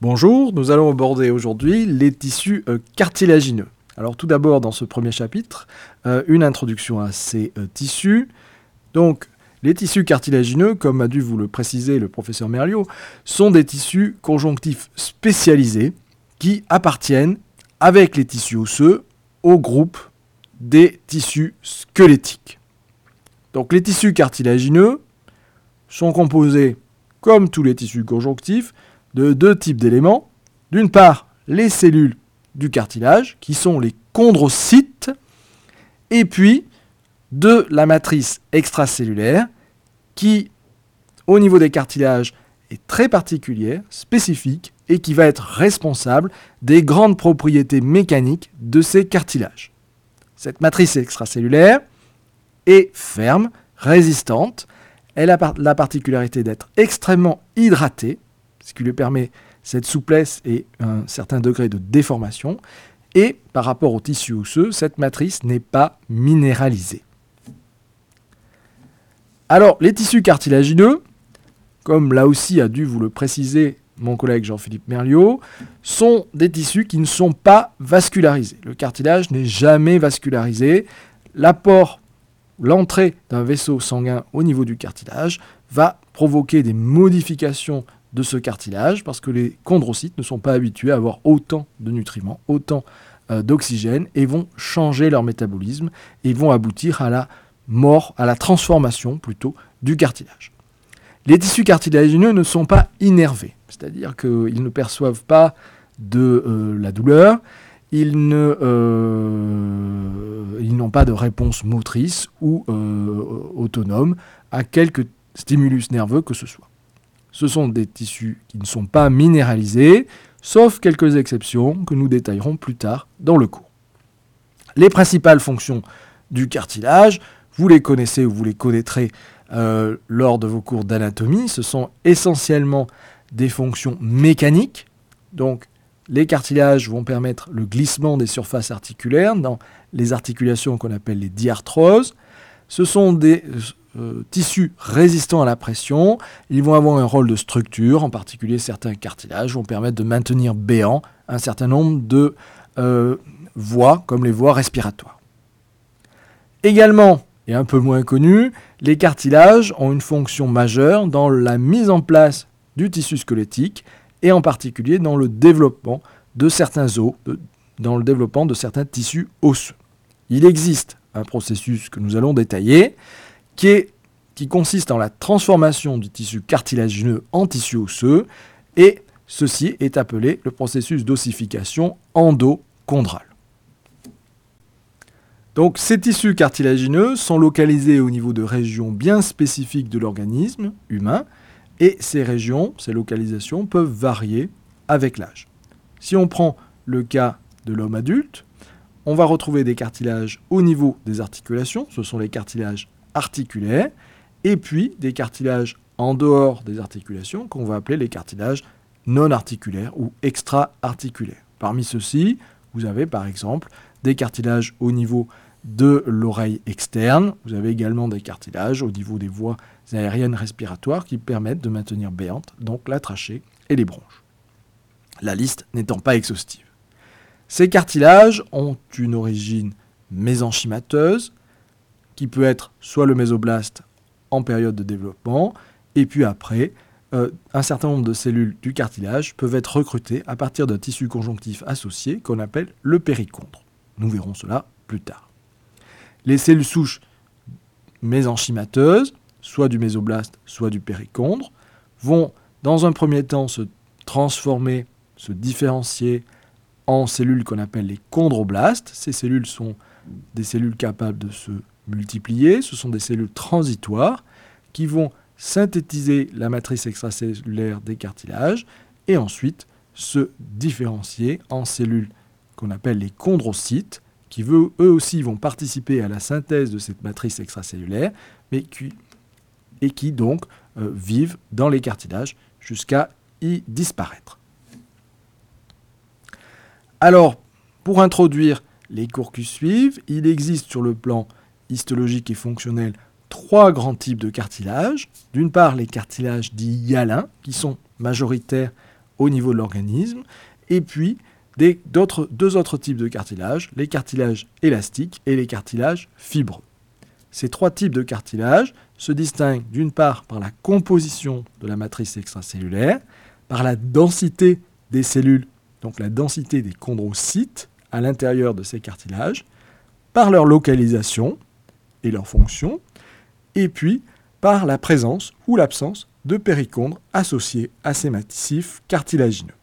Bonjour, nous allons aborder aujourd'hui les tissus euh, cartilagineux. Alors tout d'abord dans ce premier chapitre, euh, une introduction à ces euh, tissus. Donc les tissus cartilagineux, comme a dû vous le préciser le professeur Merliot, sont des tissus conjonctifs spécialisés qui appartiennent avec les tissus osseux au groupe des tissus squelettiques. Donc les tissus cartilagineux sont composés, comme tous les tissus conjonctifs, de deux types d'éléments. D'une part, les cellules du cartilage, qui sont les chondrocytes, et puis de la matrice extracellulaire, qui, au niveau des cartilages, est très particulière, spécifique, et qui va être responsable des grandes propriétés mécaniques de ces cartilages. Cette matrice extracellulaire est ferme, résistante, elle a la particularité d'être extrêmement hydratée, ce qui lui permet cette souplesse et un certain degré de déformation. Et par rapport au tissu osseux, cette matrice n'est pas minéralisée. Alors, les tissus cartilagineux, comme là aussi a dû vous le préciser mon collègue Jean-Philippe Merliot, sont des tissus qui ne sont pas vascularisés. Le cartilage n'est jamais vascularisé. L'apport, l'entrée d'un vaisseau sanguin au niveau du cartilage va provoquer des modifications de ce cartilage parce que les chondrocytes ne sont pas habitués à avoir autant de nutriments, autant euh, d'oxygène et vont changer leur métabolisme et vont aboutir à la mort, à la transformation plutôt du cartilage. Les tissus cartilagineux ne sont pas innervés, c'est-à-dire qu'ils ne perçoivent pas de euh, la douleur, ils, euh, ils n'ont pas de réponse motrice ou autonome à quelque stimulus nerveux que ce soit ce sont des tissus qui ne sont pas minéralisés, sauf quelques exceptions que nous détaillerons plus tard dans le cours. Les principales fonctions du cartilage, vous les connaissez ou vous les connaîtrez euh, lors de vos cours d'anatomie, ce sont essentiellement des fonctions mécaniques. Donc les cartilages vont permettre le glissement des surfaces articulaires dans les articulations qu'on appelle les diarthroses. Ce sont des euh, tissus résistants à la pression. Ils vont avoir un rôle de structure, en particulier certains cartilages vont permettre de maintenir béant un certain nombre de euh, voies, comme les voies respiratoires. Également, et un peu moins connu, les cartilages ont une fonction majeure dans la mise en place du tissu squelettique et en particulier dans le développement de certains os, dans le développement de certains tissus osseux. Il existe un processus que nous allons détailler qui, consiste en la transformation du tissu cartilagineux en tissu osseux, et ceci est appelé le processus d'ossification endochondrale. Donc ces tissus cartilagineux sont localisés au niveau de régions bien spécifiques de l'organisme humain, et ces régions, ces localisations peuvent varier avec l'âge. Si on prend le cas de l'homme adulte, on va retrouver des cartilages au niveau des articulations, ce sont les cartilages articulaires, et puis des cartilages en dehors des articulations qu'on va appeler les cartilages non articulaires ou extra-articulaires. Parmi ceux-ci, vous avez par exemple des cartilages au niveau de l'oreille externe, vous avez également des cartilages au niveau des voies aériennes respiratoires qui permettent de maintenir béante donc la trachée et les bronches. La liste n'étant pas exhaustive. Ces cartilages ont une origine mésenchymateuse, qui peut être soit le mésoblaste en période de développement, et puis après, euh, un certain nombre de cellules du cartilage peuvent être recrutées à partir d'un tissu conjonctif associé qu'on appelle le périchondre. Nous verrons cela plus tard. Les cellules souches mésenchymateuses, soit du mésoblaste, soit du périchondre, vont dans un premier temps se transformer, se différencier en cellules qu'on appelle les chondroblastes. Ces cellules sont des cellules capables de se multipliées, ce sont des cellules transitoires qui vont synthétiser la matrice extracellulaire des cartilages et ensuite se différencier en cellules qu'on appelle les chondrocytes, qui eux aussi vont participer à la synthèse de cette matrice extracellulaire, mais qui, et qui donc euh, vivent dans les cartilages jusqu'à y disparaître. Alors, pour introduire les cours qui suivent, il existe sur le plan histologique et fonctionnel trois grands types de cartilages. D'une part, les cartilages dits hyalins, qui sont majoritaires au niveau de l'organisme, et puis deux autres types de cartilages, les cartilages élastiques et les cartilages fibreux. Ces trois types de cartilages se distinguent d'une part par la composition de la matrice extracellulaire, par la densité des cellules, donc la densité des chondrocytes à l'intérieur de ces cartilages, par leur localisation et leur fonction, et puis par la présence ou l'absence de périchondres associés à ces massifs cartilagineux.